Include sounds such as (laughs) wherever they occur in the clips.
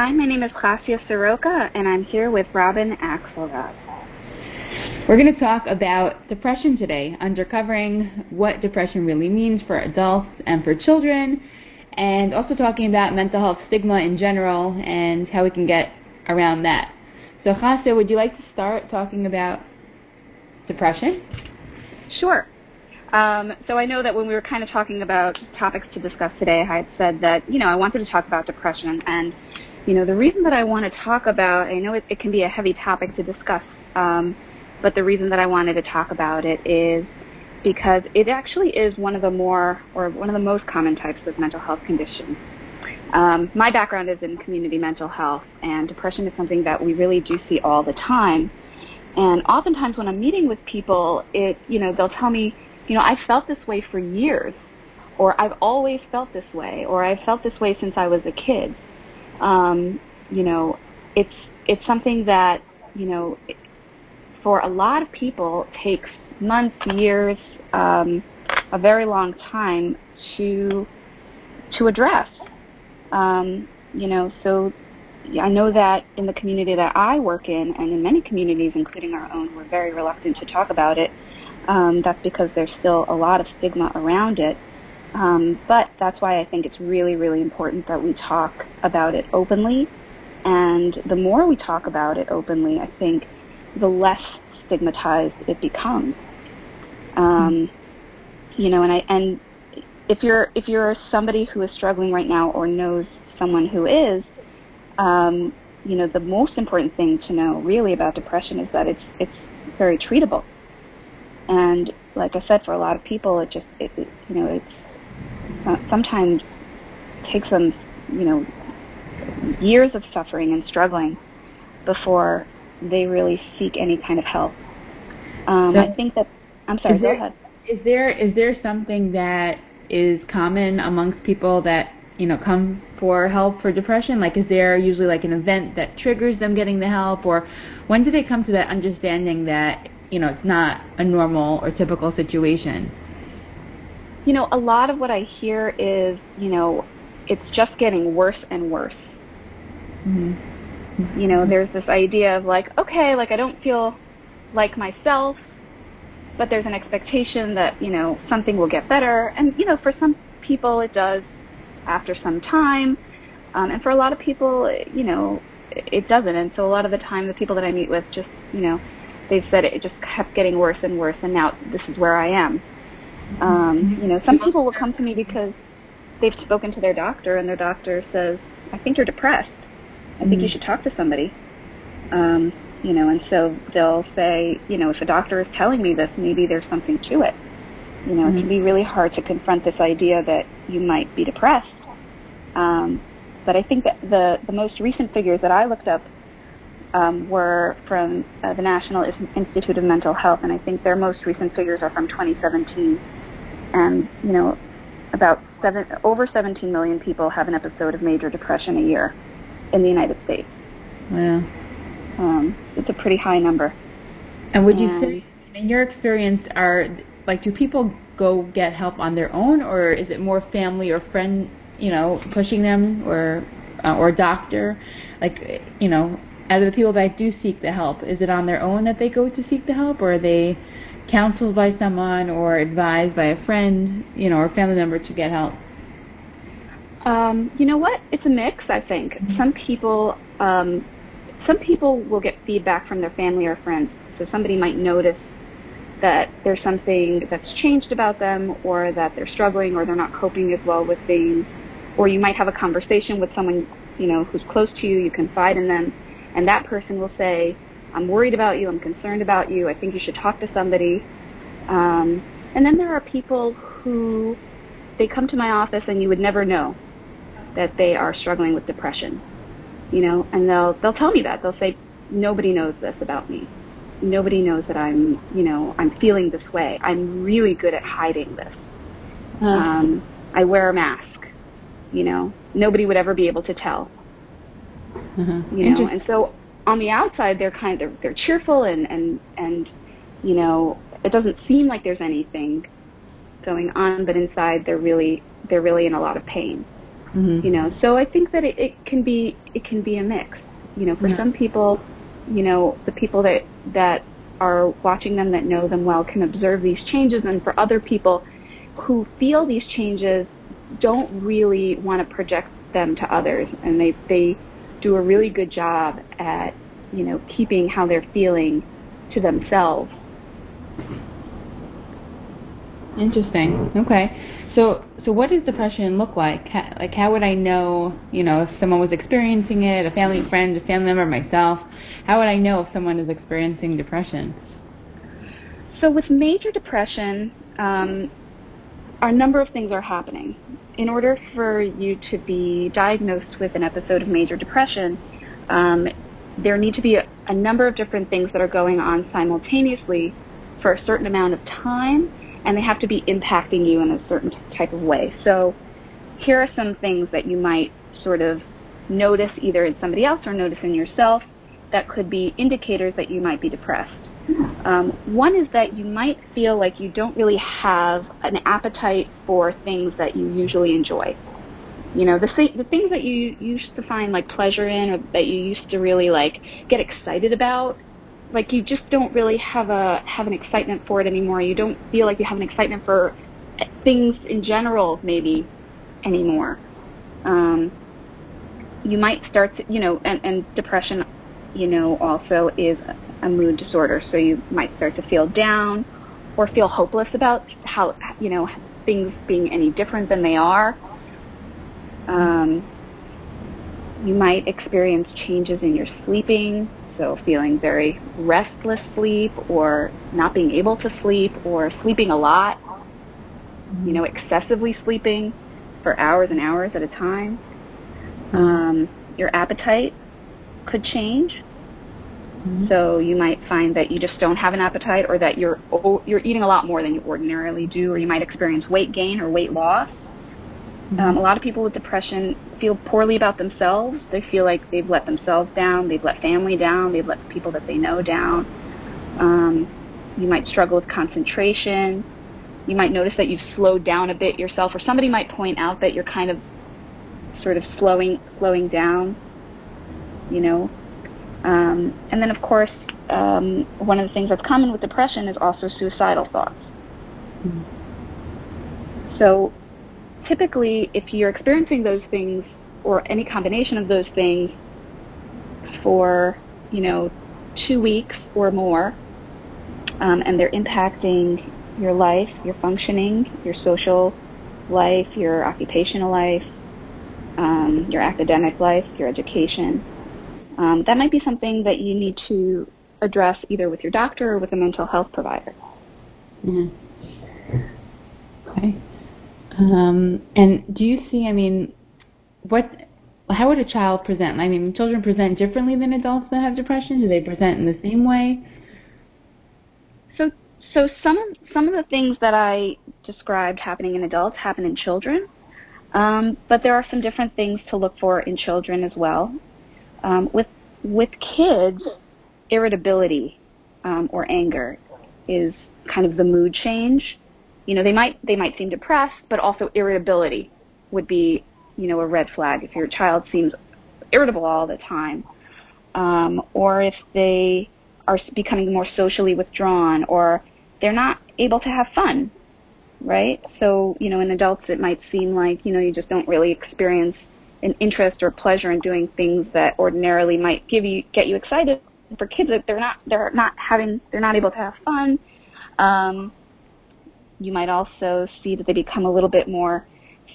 Hi, my name is Klasia Soroka, and I'm here with Robin Axelrod. We're going to talk about depression today, uncovering what depression really means for adults and for children, and also talking about mental health stigma in general and how we can get around that. So, Klasia, would you like to start talking about depression? Sure. Um, so I know that when we were kind of talking about topics to discuss today, I had said that you know I wanted to talk about depression, and you know the reason that I want to talk about, I know it, it can be a heavy topic to discuss, um, but the reason that I wanted to talk about it is because it actually is one of the more or one of the most common types of mental health conditions. Um, my background is in community mental health, and depression is something that we really do see all the time. And oftentimes, when I'm meeting with people, it you know they'll tell me you know, I felt this way for years, or I've always felt this way, or I've felt this way since I was a kid. Um, you know, it's it's something that you know, for a lot of people takes months, years, um, a very long time to to address. Um, you know, so I know that in the community that I work in, and in many communities, including our own, we're very reluctant to talk about it um, that's because there's still a lot of stigma around it. Um, but that's why I think it's really, really important that we talk about it openly. And the more we talk about it openly, I think the less stigmatized it becomes. Um, you know, and I and if you're if you're somebody who is struggling right now or knows someone who is, um, you know, the most important thing to know really about depression is that it's it's very treatable. And like I said, for a lot of people, it just it, it you know it's uh, sometimes takes them you know years of suffering and struggling before they really seek any kind of help. Um, so I think that I'm sorry. There, go ahead. Is there is there something that is common amongst people that you know come for help for depression? Like, is there usually like an event that triggers them getting the help, or when do they come to that understanding that you know, it's not a normal or typical situation. You know, a lot of what I hear is, you know, it's just getting worse and worse. Mm-hmm. You know, there's this idea of like, okay, like I don't feel like myself, but there's an expectation that, you know, something will get better. And, you know, for some people it does after some time. Um, and for a lot of people, you know, it doesn't. And so a lot of the time the people that I meet with just, you know, they've said it just kept getting worse and worse, and now this is where I am. Um, you know, some people will come to me because they've spoken to their doctor, and their doctor says, "I think you're depressed. I think you should talk to somebody." Um, you know, and so they'll say, you know, if a doctor is telling me this, maybe there's something to it. You know, mm-hmm. it can be really hard to confront this idea that you might be depressed. Um, but I think that the the most recent figures that I looked up um, were from uh, the National Institute of Mental Health, and I think their most recent figures are from 2017. And you know, about seven, over 17 million people have an episode of major depression a year in the United States. Yeah. Um, it's a pretty high number. And would and you say, in your experience, are like do people go get help on their own, or is it more family or friend, you know, pushing them, or uh, or doctor? Like, you know, out of the people that do seek the help, is it on their own that they go to seek the help, or are they counseled by someone or advised by a friend, you know, or family member to get help? Um, you know what? It's a mix. I think mm-hmm. some people, um, some people will get feedback from their family or friends. So somebody might notice that there's something that's changed about them, or that they're struggling, or they're not coping as well with things, or you might have a conversation with someone, you know, who's close to you. You confide in them and that person will say, I'm worried about you, I'm concerned about you, I think you should talk to somebody. Um, and then there are people who they come to my office and you would never know that they are struggling with depression. You know, and they'll they'll tell me that. They'll say, Nobody knows this about me. Nobody knows that I'm, you know, I'm feeling this way. I'm really good at hiding this. Um, I wear a mask. You know, nobody would ever be able to tell. Mm-hmm. You know, and so on the outside they're kind of they're, they're cheerful and and and you know it doesn't seem like there's anything going on, but inside they're really they're really in a lot of pain. Mm-hmm. You know, so I think that it, it can be it can be a mix. You know, for yeah. some people, you know, the people that that are watching them that know them well can observe these changes, and for other people who feel these changes don't really want to project them to others, and they they do a really good job at you know keeping how they're feeling to themselves. Interesting. Okay. So, so what does depression look like? How, like, how would I know, you know, if someone was experiencing it, a family friend, a family member, myself? How would I know if someone is experiencing depression? So, with major depression, um, a number of things are happening. In order for you to be diagnosed with an episode of major depression, um, there need to be a, a number of different things that are going on simultaneously for a certain amount of time and they have to be impacting you in a certain type of way. So here are some things that you might sort of notice either in somebody else or notice in yourself that could be indicators that you might be depressed. Um, one is that you might feel like you don't really have an appetite for things that you usually enjoy. You know, the the things that you used to find like pleasure in, or that you used to really like get excited about, like you just don't really have a have an excitement for it anymore. You don't feel like you have an excitement for things in general maybe anymore. Um, you might start to, you know, and, and depression, you know, also is a mood disorder. So you might start to feel down or feel hopeless about how, you know, things being any different than they are. Um, you might experience changes in your sleeping, so feeling very restless sleep or not being able to sleep or sleeping a lot, you know, excessively sleeping for hours and hours at a time. Um, your appetite could change. Mm-hmm. So you might find that you just don't have an appetite, or that you're you're eating a lot more than you ordinarily do, or you might experience weight gain or weight loss. Um, a lot of people with depression feel poorly about themselves. They feel like they've let themselves down, they've let family down, they've let people that they know down. Um, you might struggle with concentration. You might notice that you've slowed down a bit yourself, or somebody might point out that you're kind of sort of slowing slowing down. You know, um, and then of course, um, one of the things that's common with depression is also suicidal thoughts. Mm-hmm. So typically, if you're experiencing those things or any combination of those things for, you know, two weeks or more, um, and they're impacting your life, your functioning, your social life, your occupational life, um, your academic life, your education, um, that might be something that you need to address either with your doctor or with a mental health provider. Mm-hmm. Okay. Um, and do you see? I mean, what? How would a child present? I mean, children present differently than adults that have depression. Do they present in the same way? So, so some of some of the things that I described happening in adults happen in children, um, but there are some different things to look for in children as well. Um, with with kids, irritability um, or anger is kind of the mood change you know they might they might seem depressed, but also irritability would be you know a red flag if your child seems irritable all the time, um, or if they are becoming more socially withdrawn, or they're not able to have fun, right? So you know in adults it might seem like you know you just don't really experience an interest or pleasure in doing things that ordinarily might give you get you excited. For kids, they're not they're not having they're not able to have fun. Um, you might also see that they become a little bit more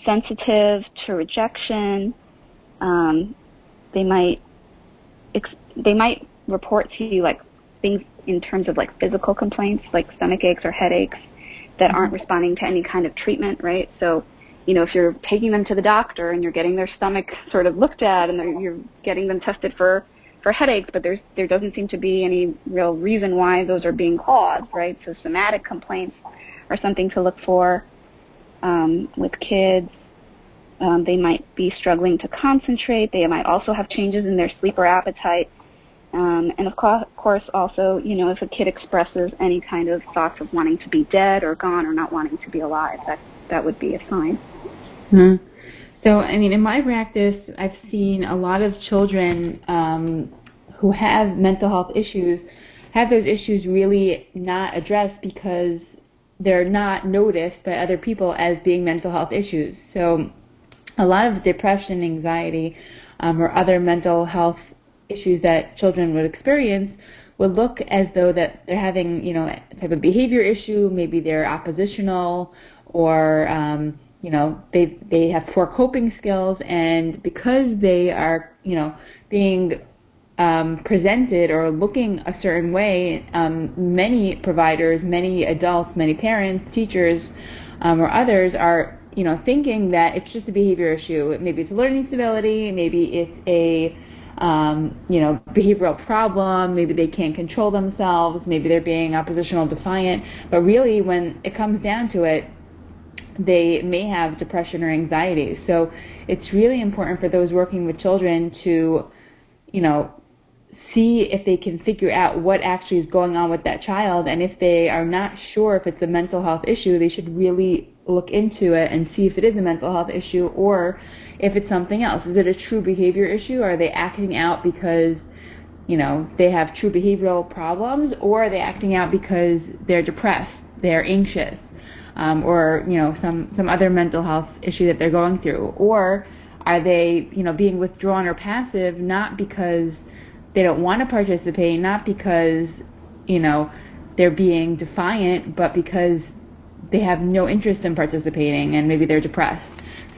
sensitive to rejection. Um, they might ex- they might report to you like things in terms of like physical complaints, like stomach aches or headaches, that aren't mm-hmm. responding to any kind of treatment, right? So, you know, if you're taking them to the doctor and you're getting their stomach sort of looked at and you're getting them tested for for headaches, but there's there doesn't seem to be any real reason why those are being caused, right? So somatic complaints are something to look for um, with kids. Um, they might be struggling to concentrate. They might also have changes in their sleep or appetite. Um, and of co- course, also, you know, if a kid expresses any kind of thoughts of wanting to be dead or gone or not wanting to be alive, that that would be a sign. hmm So, I mean, in my practice, I've seen a lot of children um, who have mental health issues have those issues really not addressed because they're not noticed by other people as being mental health issues. So, a lot of depression, anxiety, um, or other mental health issues that children would experience would look as though that they're having, you know, a type of behavior issue. Maybe they're oppositional, or um, you know, they they have poor coping skills, and because they are, you know, being um, presented or looking a certain way, um, many providers, many adults, many parents, teachers, um, or others are, you know, thinking that it's just a behavior issue. Maybe it's a learning disability. Maybe it's a um, you know, behavioral problem, maybe they can't control themselves, maybe they're being oppositional defiant, but really when it comes down to it, they may have depression or anxiety. So it's really important for those working with children to, you know, see if they can figure out what actually is going on with that child and if they are not sure if it's a mental health issue, they should really look into it and see if it is a mental health issue or if it's something else. Is it a true behavior issue? Are they acting out because, you know, they have true behavioral problems or are they acting out because they're depressed, they're anxious, um, or, you know, some, some other mental health issue that they're going through? Or are they, you know, being withdrawn or passive not because they don't want to participate, not because, you know, they're being defiant, but because they have no interest in participating and maybe they're depressed.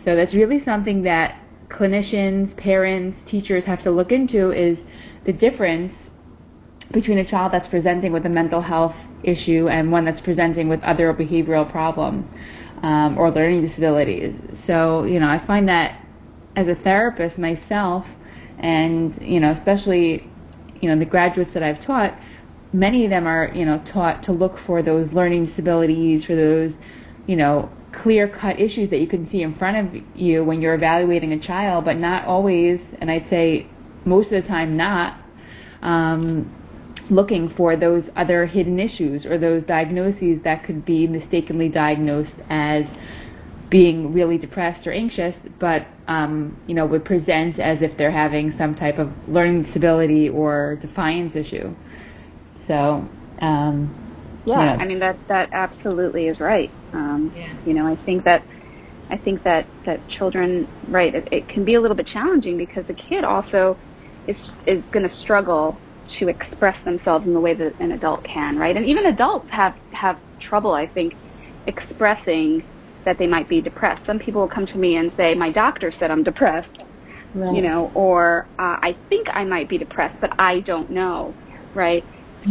So that's really something that clinicians, parents, teachers have to look into is the difference between a child that's presenting with a mental health issue and one that's presenting with other behavioral problems um, or learning disabilities. So, you know, I find that as a therapist myself, and you know, especially you know the graduates that I've taught, many of them are you know taught to look for those learning disabilities, for those you know clear cut issues that you can see in front of you when you're evaluating a child, but not always, and I'd say most of the time not, um, looking for those other hidden issues or those diagnoses that could be mistakenly diagnosed as being really depressed or anxious, but um, you know would present as if they're having some type of learning disability or defiance issue. So um, yeah, I mean that that absolutely is right. Um, yeah. You know, I think that I think that that children, right, it, it can be a little bit challenging because the kid also is is going to struggle to express themselves in the way that an adult can, right? And even adults have have trouble, I think, expressing that they might be depressed. Some people will come to me and say, "My doctor said I'm depressed," right. you know, or uh, "I think I might be depressed, but I don't know," right?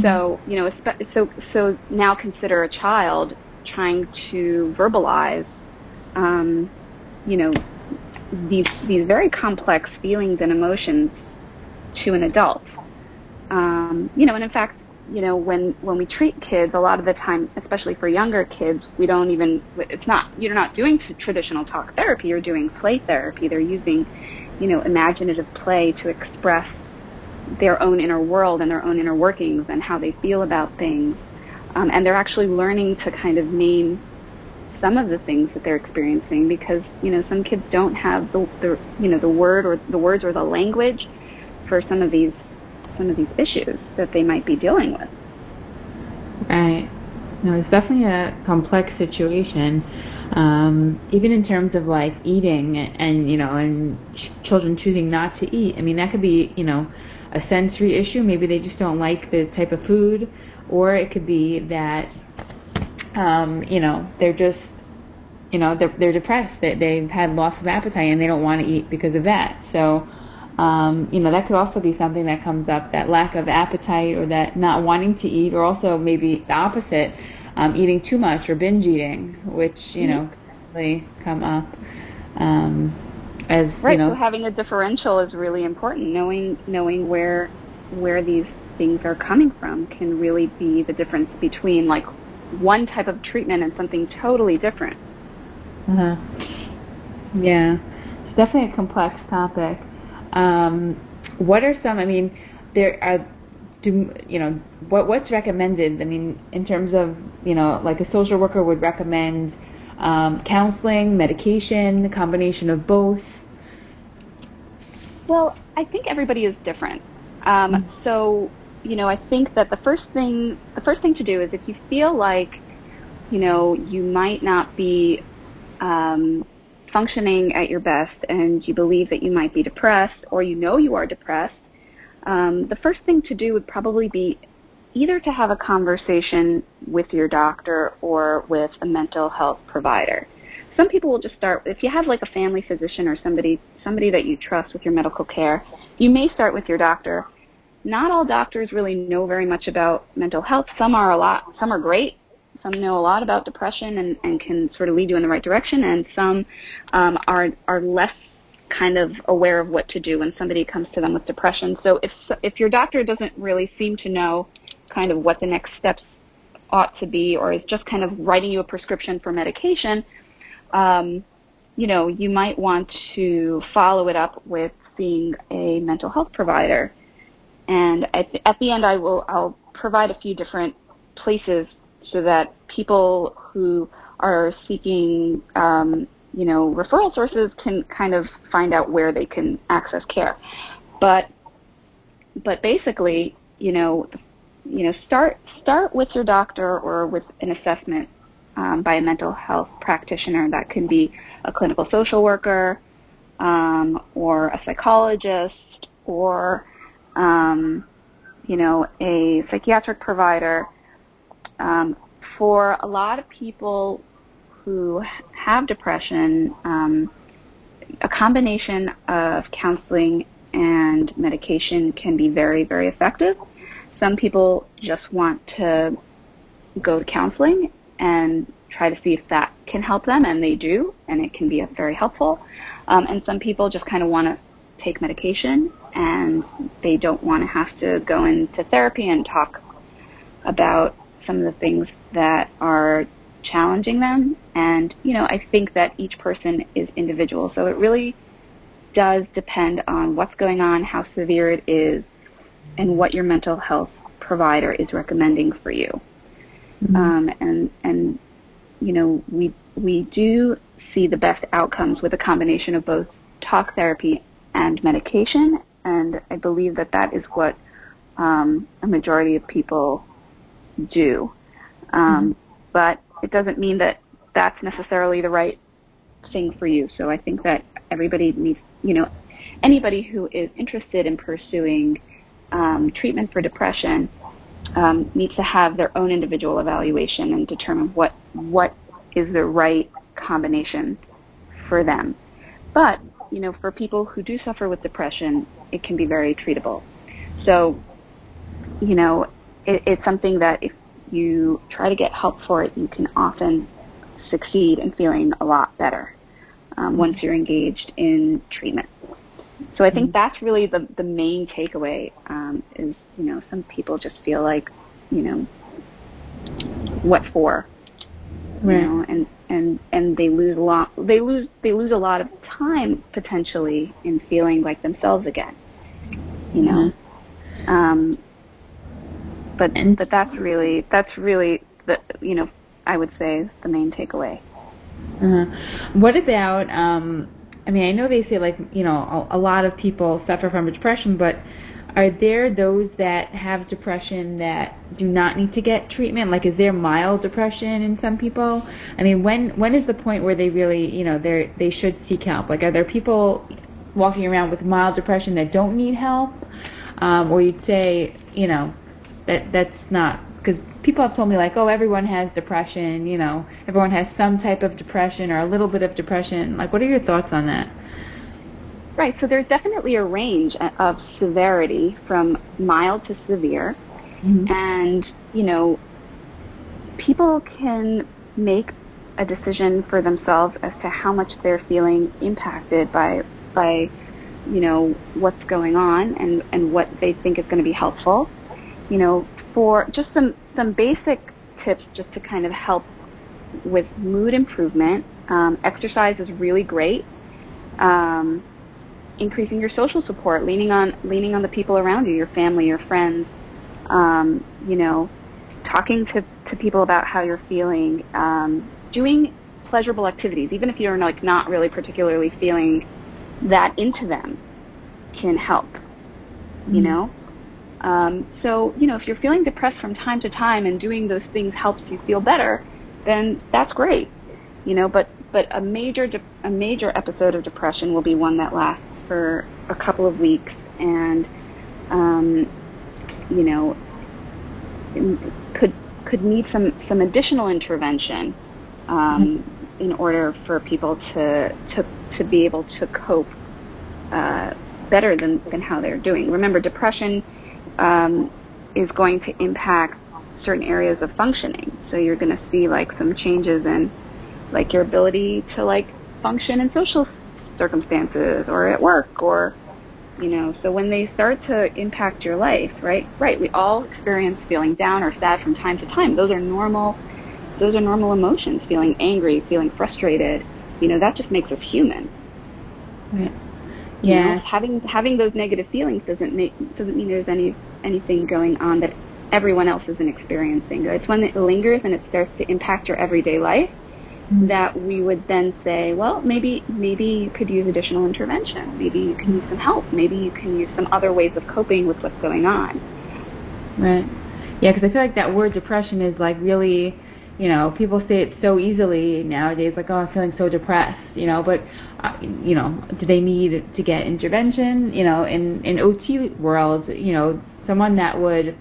So, you know, so so now consider a child trying to verbalize, um, you know, these these very complex feelings and emotions to an adult. Um, you know, and in fact, you know, when when we treat kids, a lot of the time, especially for younger kids, we don't even. It's not you're not doing traditional talk therapy. You're doing play therapy. They're using, you know, imaginative play to express their own inner world and their own inner workings and how they feel about things. Um, and they're actually learning to kind of name some of the things that they're experiencing because you know some kids don't have the, the you know the word or the words or the language for some of these some of these issues that they might be dealing with. Right. No, it's definitely a complex situation. Um, even in terms of like eating and you know and ch- children choosing not to eat. I mean that could be you know a sensory issue. Maybe they just don't like the type of food, or it could be that um, you know they're just you know they're, they're depressed. They, they've had loss of appetite and they don't want to eat because of that. So um, you know that could also be something that comes up that lack of appetite or that not wanting to eat, or also maybe the opposite, um, eating too much or binge eating, which you mm-hmm. know really come up. Um, as right. You know, so having a differential is really important. Knowing knowing where where these things are coming from can really be the difference between like one type of treatment and something totally different. Uh-huh. Yeah, it's definitely a complex topic. Um, what are some? I mean, there are. Do you know what what's recommended? I mean, in terms of you know, like a social worker would recommend um, counseling, medication, a combination of both? Well, I think everybody is different. Um, mm-hmm. So, you know, I think that the first thing the first thing to do is if you feel like, you know, you might not be um, functioning at your best and you believe that you might be depressed or you know you are depressed, um, the first thing to do would probably be either to have a conversation with your doctor or with a mental health provider. Some people will just start if you have like a family physician or somebody somebody that you trust with your medical care, you may start with your doctor. Not all doctors really know very much about mental health. Some are a lot some are great some know a lot about depression and, and can sort of lead you in the right direction, and some um, are are less kind of aware of what to do when somebody comes to them with depression. So if if your doctor doesn't really seem to know kind of what the next steps ought to be, or is just kind of writing you a prescription for medication, um, you know, you might want to follow it up with seeing a mental health provider. And at the, at the end, I will I'll provide a few different places so that people who are seeking, um, you know, referral sources can kind of find out where they can access care. But, but basically, you know, you know, start start with your doctor or with an assessment um, by a mental health practitioner. That can be a clinical social worker um, or a psychologist or um, you know a psychiatric provider um, for a lot of people who have depression, um, a combination of counseling and medication can be very, very effective. Some people just want to go to counseling and try to see if that can help them, and they do, and it can be very helpful. Um, and some people just kind of want to take medication and they don't want to have to go into therapy and talk about some of the things that are challenging them. And, you know, I think that each person is individual. So it really does depend on what's going on, how severe it is, and what your mental health provider is recommending for you. Mm-hmm. Um, and, and, you know, we, we do see the best outcomes with a combination of both talk therapy and medication. And I believe that that is what um, a majority of people do. Um, mm-hmm. But it doesn't mean that that's necessarily the right thing for you. So I think that everybody needs, you know, anybody who is interested in pursuing um, treatment for depression um, needs to have their own individual evaluation and determine what what is the right combination for them. But you know, for people who do suffer with depression, it can be very treatable. So, you know, it, it's something that if you try to get help for it, you can often succeed in feeling a lot better um, mm-hmm. once you're engaged in treatment. So I think mm-hmm. that's really the the main takeaway um, is you know some people just feel like you know what for right. you know and and and they lose a lot they lose they lose a lot of time potentially in feeling like themselves again you know mm-hmm. um but and, but that's really that's really the you know I would say the main takeaway. Uh-huh. What about um I mean I know they say like you know a, a lot of people suffer from depression but are there those that have depression that do not need to get treatment like is there mild depression in some people i mean when when is the point where they really you know they they should seek help like are there people walking around with mild depression that don't need help um or you'd say you know that that's not because people have told me like, oh, everyone has depression. You know, everyone has some type of depression or a little bit of depression. Like, what are your thoughts on that? Right. So there's definitely a range of severity from mild to severe, mm-hmm. and you know, people can make a decision for themselves as to how much they're feeling impacted by by you know what's going on and and what they think is going to be helpful you know, for just some, some basic tips just to kind of help with mood improvement. Um, exercise is really great. Um, increasing your social support, leaning on leaning on the people around you, your family, your friends. Um, you know, talking to, to people about how you're feeling. Um, doing pleasurable activities, even if you're like not really particularly feeling that into them, can help. You mm-hmm. know. Um, so you know, if you're feeling depressed from time to time and doing those things helps you feel better, then that's great. You know, but but a major de- a major episode of depression will be one that lasts for a couple of weeks and um, you know could could need some some additional intervention um, mm-hmm. in order for people to to to be able to cope uh, better than than how they're doing. Remember, depression um, is going to impact certain areas of functioning. So you're going to see like some changes in like your ability to like function in social circumstances or at work or you know so when they start to impact your life right right we all experience feeling down or sad from time to time. Those are normal those are normal emotions feeling angry feeling frustrated. You know that just makes us human. Right yeah you know, having having those negative feelings doesn't make doesn't mean there's any anything going on that everyone else isn't experiencing it's when it lingers and it starts to impact your everyday life mm-hmm. that we would then say, well, maybe maybe you could use additional intervention. Maybe you can use some help. Maybe you can use some other ways of coping with what's going on. Right. Yeah, because I feel like that word depression is like really, you know, people say it so easily nowadays, like, oh, I'm feeling so depressed, you know, but, uh, you know, do they need to get intervention? You know, in in OT world, you know, someone that would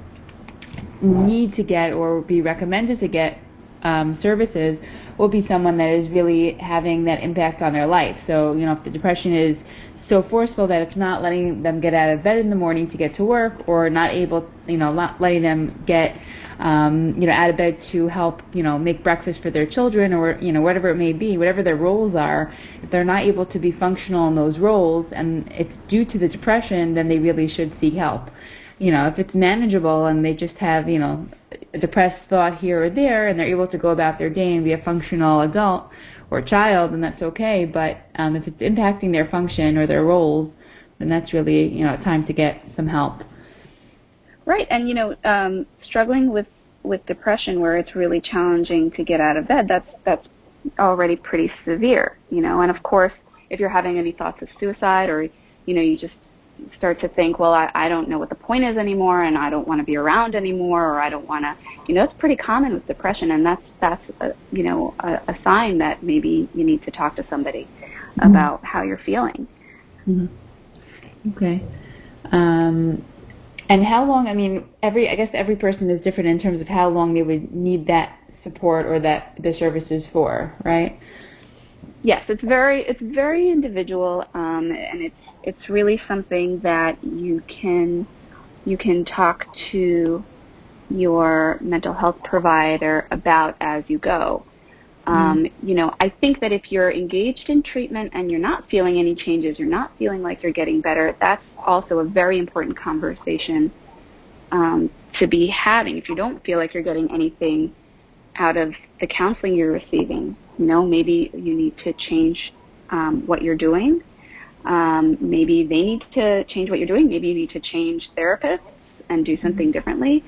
need to get or be recommended to get um, services will be someone that is really having that impact on their life. So, you know, if the depression is so forceful that it's not letting them get out of bed in the morning to get to work or not able, you know, not letting them get, um, you know, out of bed to help, you know, make breakfast for their children or, you know, whatever it may be, whatever their roles are, if they're not able to be functional in those roles and it's due to the depression, then they really should seek help you know, if it's manageable and they just have, you know, a depressed thought here or there and they're able to go about their day and be a functional adult or child, then that's okay. But um, if it's impacting their function or their roles, then that's really, you know, time to get some help. Right, and you know, um, struggling with with depression where it's really challenging to get out of bed, that's that's already pretty severe, you know. And of course, if you're having any thoughts of suicide or you know, you just start to think, well, I, I don't know what the point is anymore, and I don't want to be around anymore, or I don't want to, you know, it's pretty common with depression, and that's that's a, you know a, a sign that maybe you need to talk to somebody mm-hmm. about how you're feeling. Mm-hmm. Okay. Um, and how long? I mean, every I guess every person is different in terms of how long they would need that support or that the services for, right? Yes, it's very it's very individual, um, and it's it's really something that you can you can talk to your mental health provider about as you go. Um, mm-hmm. You know, I think that if you're engaged in treatment and you're not feeling any changes, you're not feeling like you're getting better, that's also a very important conversation um, to be having. If you don't feel like you're getting anything out of the counseling you're receiving, you know, maybe you need to change um, what you're doing um, maybe they need to change what you're doing. Maybe you need to change therapists and do something mm-hmm. differently.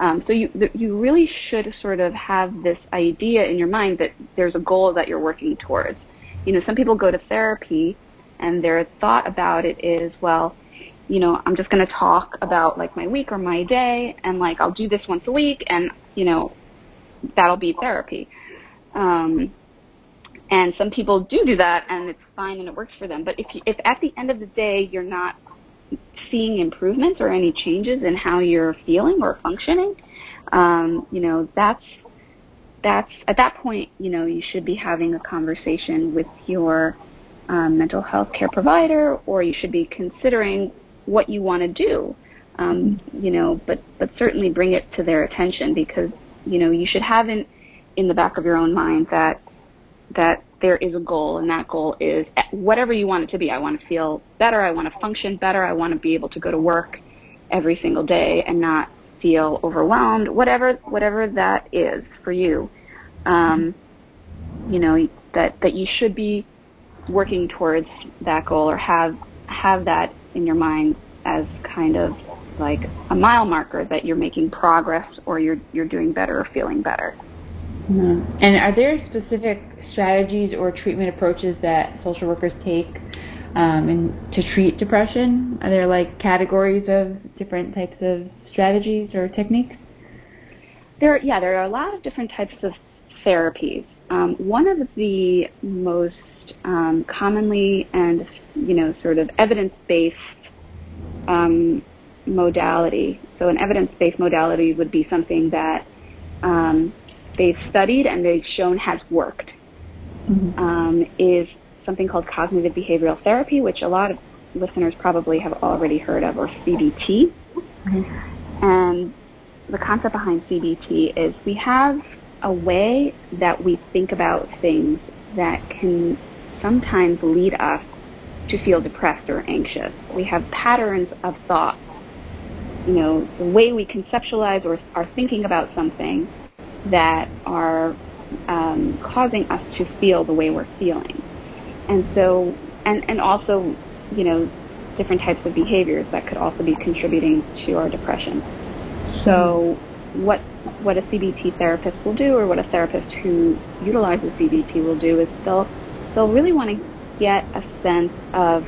Um, so you you really should sort of have this idea in your mind that there's a goal that you're working towards. You know, some people go to therapy and their thought about it is, well, you know, I'm just going to talk about like my week or my day, and like I'll do this once a week, and you know, that'll be therapy. Um, and some people do do that, and it's fine and it works for them. But if you, if at the end of the day you're not seeing improvements or any changes in how you're feeling or functioning, um, you know that's that's at that point you know you should be having a conversation with your um, mental health care provider, or you should be considering what you want to do. Um, you know, but but certainly bring it to their attention because you know you should have in in the back of your own mind that that there is a goal, and that goal is whatever you want it to be. I want to feel better. I want to function better. I want to be able to go to work every single day and not feel overwhelmed. Whatever whatever that is for you, um, you know that that you should be working towards that goal or have have that in your mind as kind of like a mile marker that you're making progress or you're you're doing better or feeling better. Mm-hmm. And are there specific strategies or treatment approaches that social workers take um, and to treat depression? Are there like categories of different types of strategies or techniques? There, yeah, there are a lot of different types of therapies. Um, one of the most um, commonly and you know sort of evidence-based um, modality. So an evidence-based modality would be something that um, they've studied and they've shown has worked. Mm-hmm. Um, is something called cognitive behavioral therapy, which a lot of listeners probably have already heard of, or CBT. Mm-hmm. And the concept behind CBT is we have a way that we think about things that can sometimes lead us to feel depressed or anxious. We have patterns of thought. You know, the way we conceptualize or are thinking about something that are um, causing us to feel the way we're feeling. And so, and, and also, you know, different types of behaviors that could also be contributing to our depression. So, what what a CBT therapist will do, or what a therapist who utilizes CBT will do, is they'll they'll really want to get a sense of,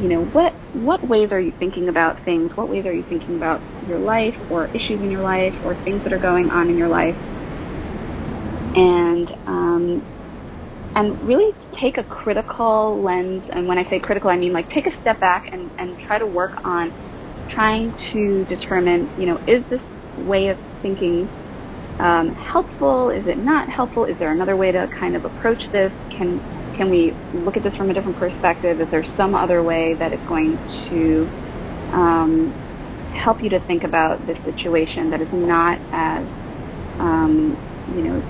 you know, what what ways are you thinking about things? What ways are you thinking about your life, or issues in your life, or things that are going on in your life? And um, and really take a critical lens. And when I say critical, I mean like take a step back and, and try to work on trying to determine, you know, is this way of thinking um, helpful? Is it not helpful? Is there another way to kind of approach this? Can can we look at this from a different perspective? Is there some other way that is going to um, help you to think about this situation that is not as um, you know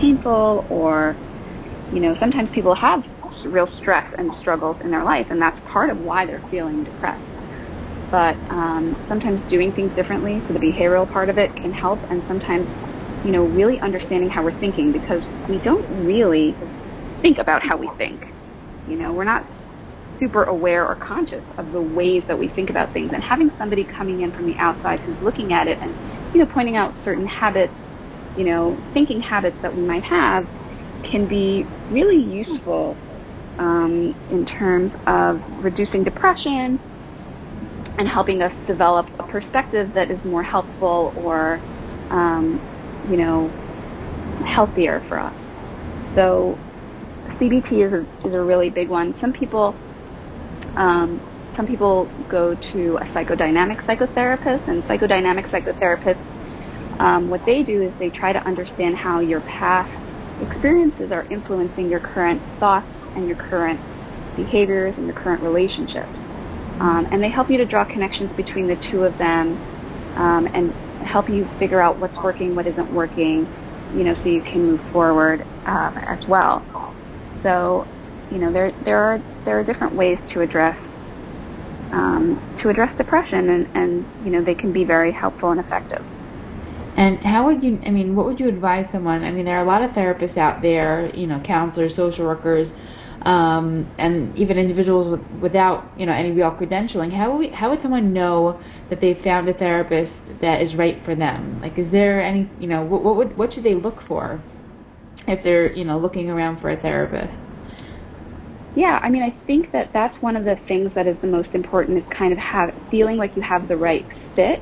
painful or you know sometimes people have real stress and struggles in their life and that's part of why they're feeling depressed but um, sometimes doing things differently, so the behavioral part of it can help, and sometimes, you know, really understanding how we're thinking because we don't really think about how we think. You know, we're not super aware or conscious of the ways that we think about things, and having somebody coming in from the outside who's looking at it and, you know, pointing out certain habits, you know, thinking habits that we might have can be really useful um, in terms of reducing depression and helping us develop a perspective that is more helpful or, um, you know, healthier for us. So CBT is a, is a really big one. Some people, um, some people go to a psychodynamic psychotherapist, and psychodynamic psychotherapists, um, what they do is they try to understand how your past experiences are influencing your current thoughts and your current behaviors and your current relationships. Um, and they help you to draw connections between the two of them um, and help you figure out what's working, what isn't working, you know, so you can move forward um, as well. So, you know, there there are there are different ways to address um, to address depression, and, and you know they can be very helpful and effective. And how would you? I mean, what would you advise someone? I mean, there are a lot of therapists out there, you know, counselors, social workers um, and even individuals with, without you know any real credentialing, how would we, how would someone know that they've found a therapist that is right for them? Like, is there any you know what what would, what should they look for if they're you know looking around for a therapist? Yeah, I mean, I think that that's one of the things that is the most important is kind of have feeling like you have the right fit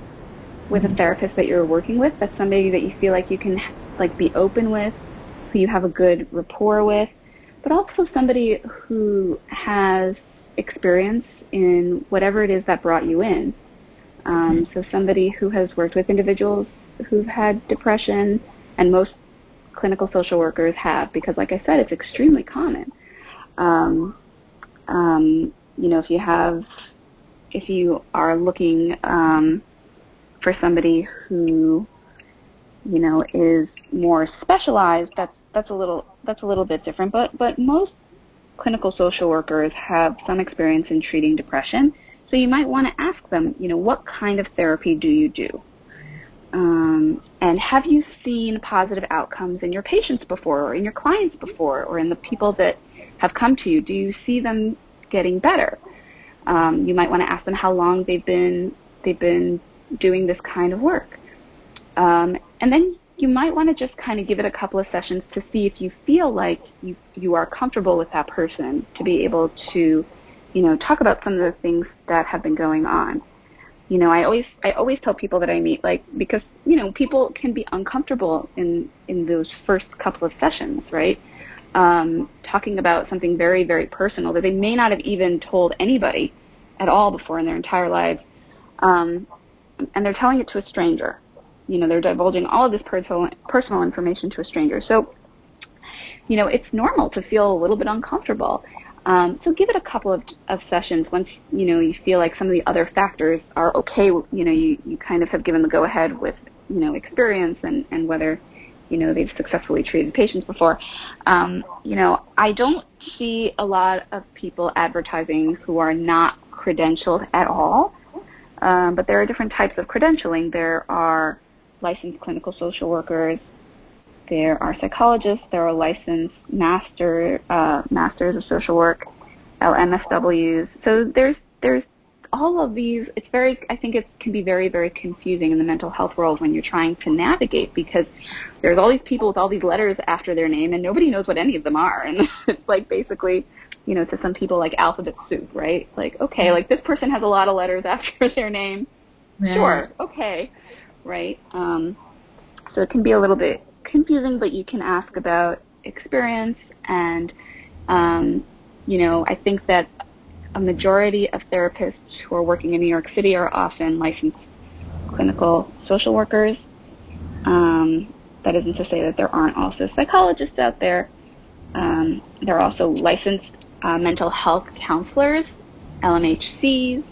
with a mm-hmm. therapist that you're working with. That's somebody that you feel like you can like be open with, who you have a good rapport with, but also somebody who has experience in whatever it is that brought you in. Um, so somebody who has worked with individuals who've had depression, and most clinical social workers have, because like I said, it's extremely common. Um, um, you know, if you have, if you are looking um, for somebody who, you know, is more specialized, that's that's a little that's a little bit different. But but most clinical social workers have some experience in treating depression, so you might want to ask them, you know, what kind of therapy do you do? Um, and have you seen positive outcomes in your patients before, or in your clients before, or in the people that have come to you? Do you see them getting better? Um, you might want to ask them how long they've been they've been doing this kind of work. Um, and then you might want to just kind of give it a couple of sessions to see if you feel like you you are comfortable with that person to be able to, you know, talk about some of the things that have been going on. You know, I always I always tell people that I meet like because you know people can be uncomfortable in in those first couple of sessions, right? Um, talking about something very very personal that they may not have even told anybody at all before in their entire lives, um, and they're telling it to a stranger you know, they're divulging all of this personal personal information to a stranger. So, you know, it's normal to feel a little bit uncomfortable. Um, so give it a couple of, of sessions once you know you feel like some of the other factors are okay. You know, you, you kind of have given the go ahead with you know experience and and whether you know they've successfully treated patients before. Um, you know, I don't see a lot of people advertising who are not credentialed at all. Um, but there are different types of credentialing. There are licensed clinical social workers. There are psychologists. There are licensed master uh, masters of social work, LMSWs. So there's there's all of these. It's very I think it can be very very confusing in the mental health world when you're trying to navigate because there's all these people with all these letters after their name and nobody knows what any of them are and (laughs) it's like basically you know to some people like alphabet soup right like okay like this person has a lot of letters (laughs) after their name yeah. sure okay right? Um, so it can be a little bit confusing, but you can ask about experience and, um, you know, I think that a majority of therapists who are working in New York City are often licensed clinical social workers. Um, that isn't to say that there aren't also psychologists out there. Um, there are also licensed uh, mental health counselors, LMHCs,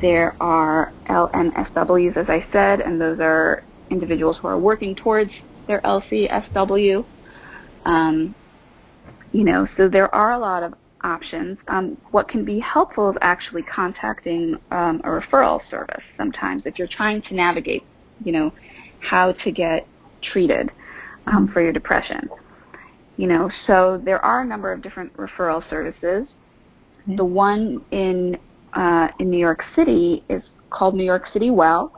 there are LMSWs, as I said, and those are individuals who are working towards their LCSW. Um, you know, so there are a lot of options. Um, what can be helpful is actually contacting um, a referral service sometimes if you're trying to navigate, you know, how to get treated um, for your depression. You know, so there are a number of different referral services. Okay. The one in uh, in New York City is called New York City Well.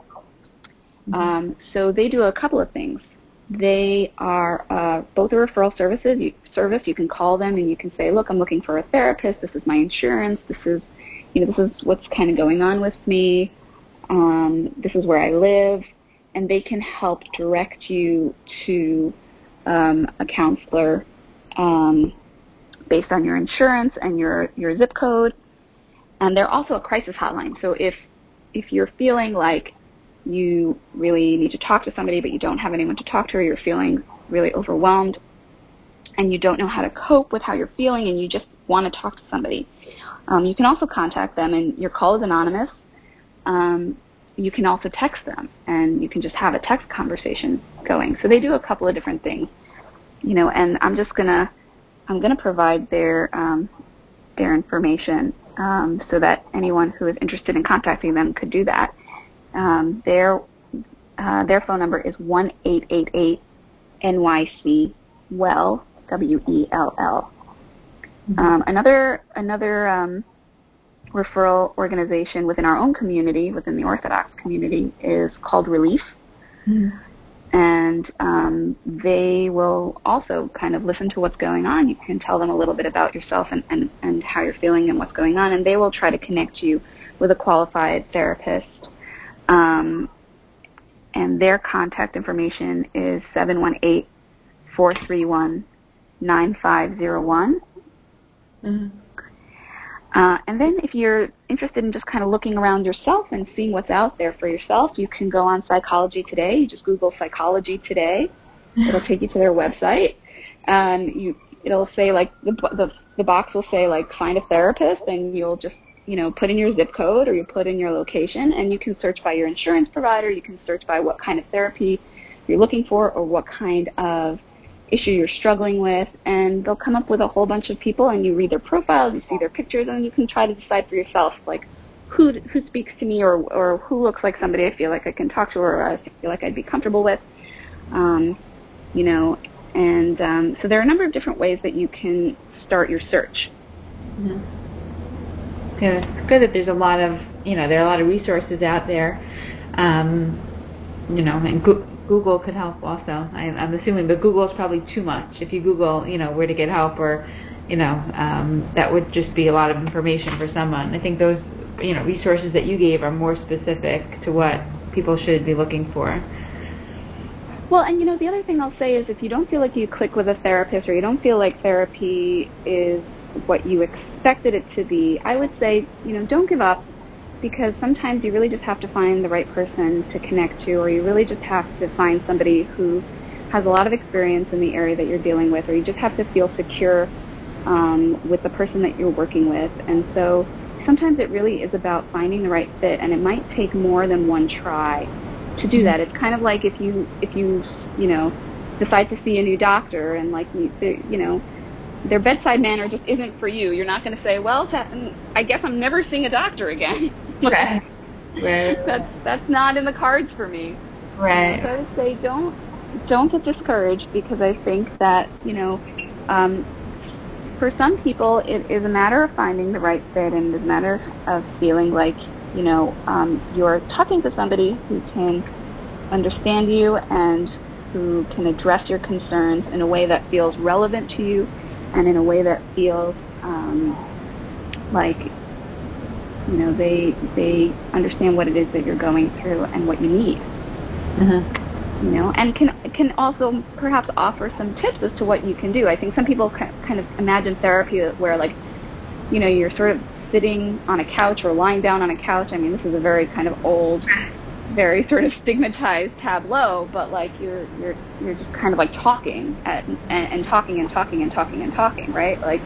Mm-hmm. Um, so they do a couple of things. They are uh, both a referral services you, service. You can call them and you can say, "Look, I'm looking for a therapist. This is my insurance. This is, you know, this is what's kind of going on with me. Um, this is where I live," and they can help direct you to um, a counselor um, based on your insurance and your your zip code and they're also a crisis hotline. So if if you're feeling like you really need to talk to somebody but you don't have anyone to talk to or you're feeling really overwhelmed and you don't know how to cope with how you're feeling and you just want to talk to somebody, um, you can also contact them and your call is anonymous. Um, you can also text them and you can just have a text conversation going. So they do a couple of different things, you know. And I'm just gonna I'm gonna provide their um, their information um, so that anyone who is interested in contacting them could do that. Um, their uh, their phone number is one eight eight eight NYC Well W E L L. Mm-hmm. Um, another another um, referral organization within our own community, within the Orthodox community, is called Relief. Mm-hmm and um, they will also kind of listen to what's going on. You can tell them a little bit about yourself and, and, and how you're feeling and what's going on, and they will try to connect you with a qualified therapist. Um, and their contact information is 718 431 9501. Mm-hmm. Uh, and then if you're interested in just kind of looking around yourself and seeing what's out there for yourself, you can go on Psychology Today. You just Google Psychology Today. It'll take you to their website. And you, it'll say like the, the the box will say like find a therapist, and you'll just you know put in your zip code or you put in your location, and you can search by your insurance provider. You can search by what kind of therapy you're looking for or what kind of issue you're struggling with, and they'll come up with a whole bunch of people, and you read their profiles, you see their pictures, and you can try to decide for yourself, like who who speaks to me, or or who looks like somebody I feel like I can talk to, or I feel like I'd be comfortable with, um, you know. And um, so there are a number of different ways that you can start your search. Mm-hmm. Yeah, it's good that there's a lot of you know there are a lot of resources out there. Um, you know, and Google could help also. I, I'm assuming, but Google is probably too much. If you Google, you know, where to get help or, you know, um, that would just be a lot of information for someone. I think those, you know, resources that you gave are more specific to what people should be looking for. Well, and you know, the other thing I'll say is if you don't feel like you click with a therapist or you don't feel like therapy is what you expected it to be, I would say, you know, don't give up because sometimes you really just have to find the right person to connect to, or you really just have to find somebody who has a lot of experience in the area that you're dealing with, or you just have to feel secure um, with the person that you're working with. And so sometimes it really is about finding the right fit, and it might take more than one try to do that. It's kind of like if you if you you know decide to see a new doctor and like you you know their bedside manner just isn't for you. You're not going to say, well, I guess I'm never seeing a doctor again. (laughs) right. Right. That's that's not in the cards for me. Right. So I would say don't don't get discouraged because I think that you know um, for some people it is a matter of finding the right fit and it's a matter of feeling like you know um, you're talking to somebody who can understand you and who can address your concerns in a way that feels relevant to you and in a way that feels um, like you know they they understand what it is that you're going through and what you need. Mm-hmm. You know, and can can also perhaps offer some tips as to what you can do. I think some people kind of imagine therapy where like you know you're sort of sitting on a couch or lying down on a couch. I mean, this is a very kind of old very sort of stigmatized tableau, but like you're you're you're just kind of like talking at, and, and talking and talking and talking and talking, right? Like,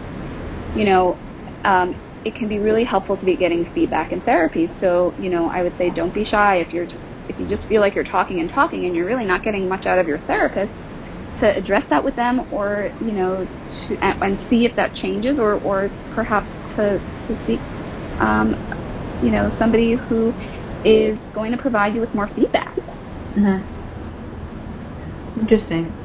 you know, um, it can be really helpful to be getting feedback in therapy. So, you know, I would say don't be shy if you're just if you just feel like you're talking and talking and you're really not getting much out of your therapist to address that with them or you know to and, and see if that changes or or perhaps to to seek um, you know somebody who is going to provide you with more feedback. Uh-huh. Interesting.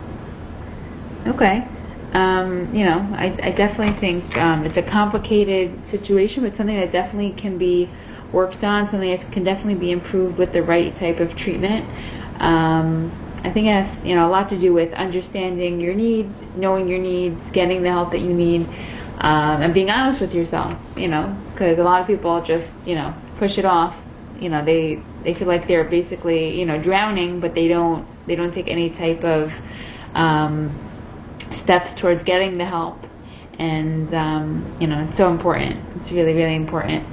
Okay. Um, you know, I, I definitely think um, it's a complicated situation, but something that definitely can be worked on, something that can definitely be improved with the right type of treatment. Um, I think it has, you know, a lot to do with understanding your needs, knowing your needs, getting the help that you need, um, and being honest with yourself. You know, because a lot of people just, you know, push it off you know they they feel like they're basically you know drowning but they don't they don't take any type of um steps towards getting the help. And um you know it's so important. It's really really important.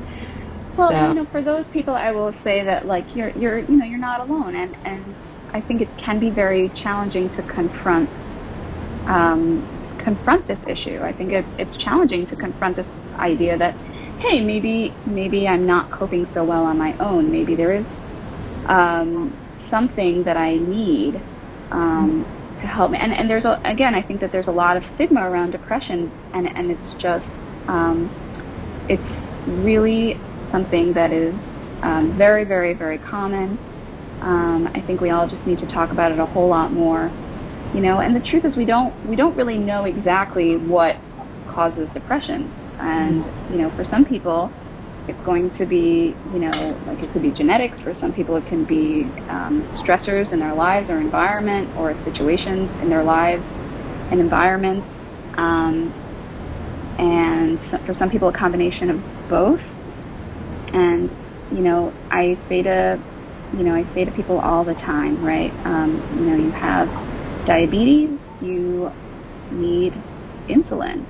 Well so. you know for those people i will say that like you're you're you know you're not alone. And and i think it can be very challenging to confront um confront this issue. I think it's it's challenging to confront this idea that hey, maybe maybe I'm not coping so well on my own. Maybe there is um, something that I need um, to help me. And, and there's a, again, I think that there's a lot of stigma around depression, and and it's just um, it's really something that is um, very, very, very common. Um, I think we all just need to talk about it a whole lot more, you know. And the truth is, we don't we don't really know exactly what causes depression. And, you know, for some people, it's going to be, you know, like it could be genetics. For some people, it can be um, stressors in their lives or environment or situations in their lives and environments. Um, and for some people, a combination of both. And, you know, I say to, you know, I say to people all the time, right? Um, you know, you have diabetes, you need insulin.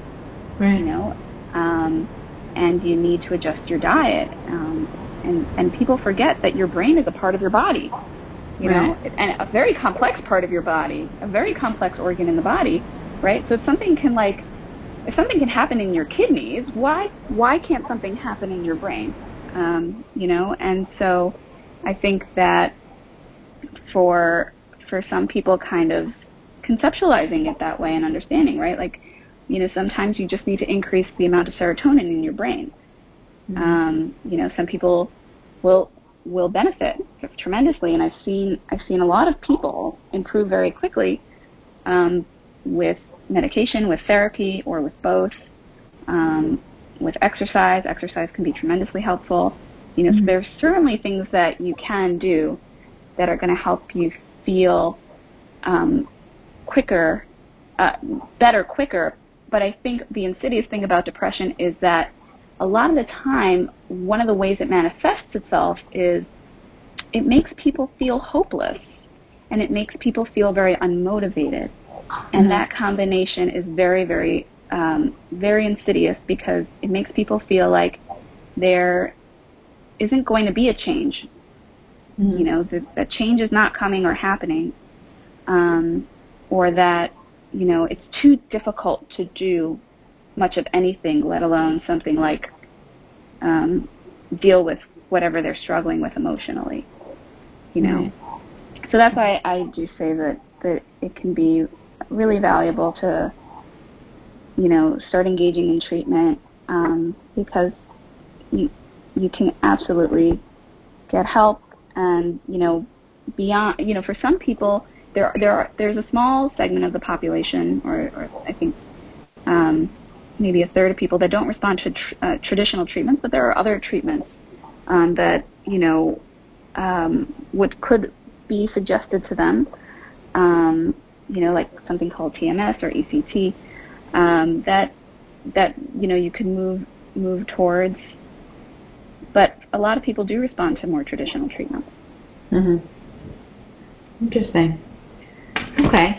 Right. You know, um, and you need to adjust your diet. Um, and and people forget that your brain is a part of your body, you right. know, and a very complex part of your body, a very complex organ in the body, right? So if something can like, if something can happen in your kidneys, why why can't something happen in your brain? Um, you know, and so I think that for for some people, kind of conceptualizing it that way and understanding, right? Like you know, sometimes you just need to increase the amount of serotonin in your brain. Mm-hmm. Um, you know, some people will will benefit tremendously, and I've seen I've seen a lot of people improve very quickly um, with medication, with therapy, or with both. Um, with exercise, exercise can be tremendously helpful. You know, mm-hmm. so there's certainly things that you can do that are going to help you feel um, quicker, uh, better quicker. But I think the insidious thing about depression is that a lot of the time, one of the ways it manifests itself is it makes people feel hopeless and it makes people feel very unmotivated. Mm-hmm. And that combination is very, very, um, very insidious because it makes people feel like there isn't going to be a change. Mm-hmm. You know, that, that change is not coming or happening, um, or that you know it's too difficult to do much of anything, let alone something like um, deal with whatever they're struggling with emotionally. You know, so that's why I do say that that it can be really valuable to you know start engaging in treatment um, because you you can absolutely get help and you know beyond you know for some people there there are there's a small segment of the population or, or I think um, maybe a third of people that don't respond to tr- uh, traditional treatments but there are other treatments um, that you know um, would could be suggested to them um, you know like something called TMS or ECT um, that that you know you can move move towards but a lot of people do respond to more traditional treatments. Mm-hmm. Interesting. Okay.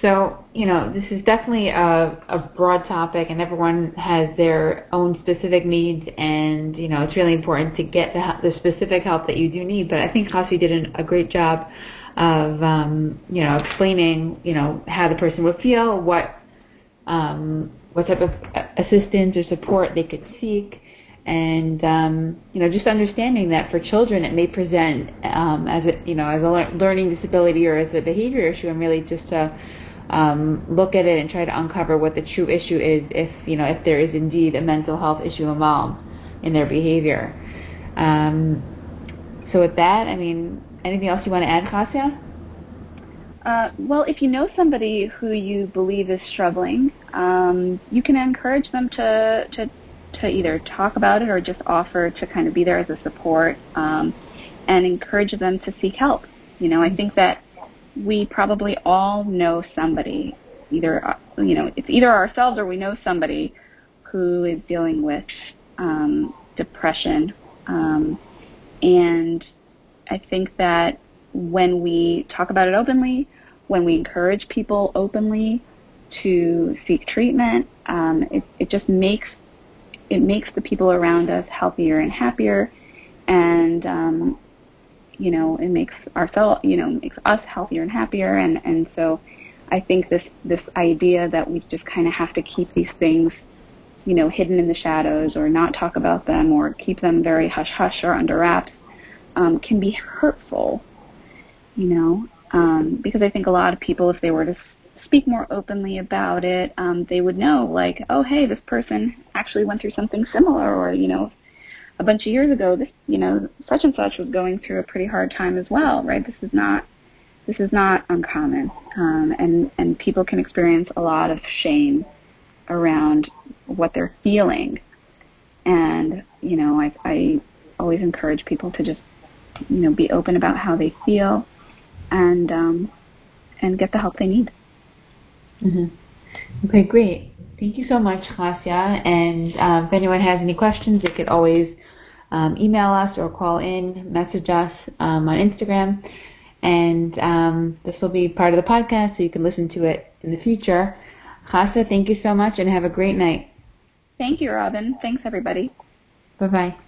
So, you know, this is definitely a, a broad topic, and everyone has their own specific needs, and, you know, it's really important to get the, the specific help that you do need. But I think Kasia did an, a great job of, um, you know, explaining, you know, how the person would feel, what, um, what type of assistance or support they could seek, and um, you know just understanding that for children it may present um, as a you know as a learning disability or as a behavior issue and really just to um, look at it and try to uncover what the true issue is if you know if there is indeed a mental health issue involved in their behavior. Um, so with that, I mean, anything else you want to add, Kasia? Uh, well, if you know somebody who you believe is struggling, um, you can encourage them to, to to either talk about it or just offer to kind of be there as a support um, and encourage them to seek help. You know, I think that we probably all know somebody, either uh, you know, it's either ourselves or we know somebody who is dealing with um, depression, um, and I think that when we talk about it openly, when we encourage people openly to seek treatment, um, it, it just makes it makes the people around us healthier and happier, and um, you know it makes ourselves you know makes us healthier and happier, and and so I think this this idea that we just kind of have to keep these things you know hidden in the shadows or not talk about them or keep them very hush hush or under wraps um, can be hurtful, you know, um, because I think a lot of people if they were to speak more openly about it, um, they would know, like, oh, hey, this person actually went through something similar, or you know, a bunch of years ago, this, you know, such and such was going through a pretty hard time as well, right? This is not, this is not uncommon, um, and and people can experience a lot of shame around what they're feeling, and you know, I, I always encourage people to just, you know, be open about how they feel, and um, and get the help they need. Mm-hmm. Okay, great. Thank you so much, Kasia. And um, if anyone has any questions, they could always um, email us or call in, message us um, on Instagram. And um, this will be part of the podcast, so you can listen to it in the future. Kasia, thank you so much, and have a great night. Thank you, Robin. Thanks, everybody. Bye bye.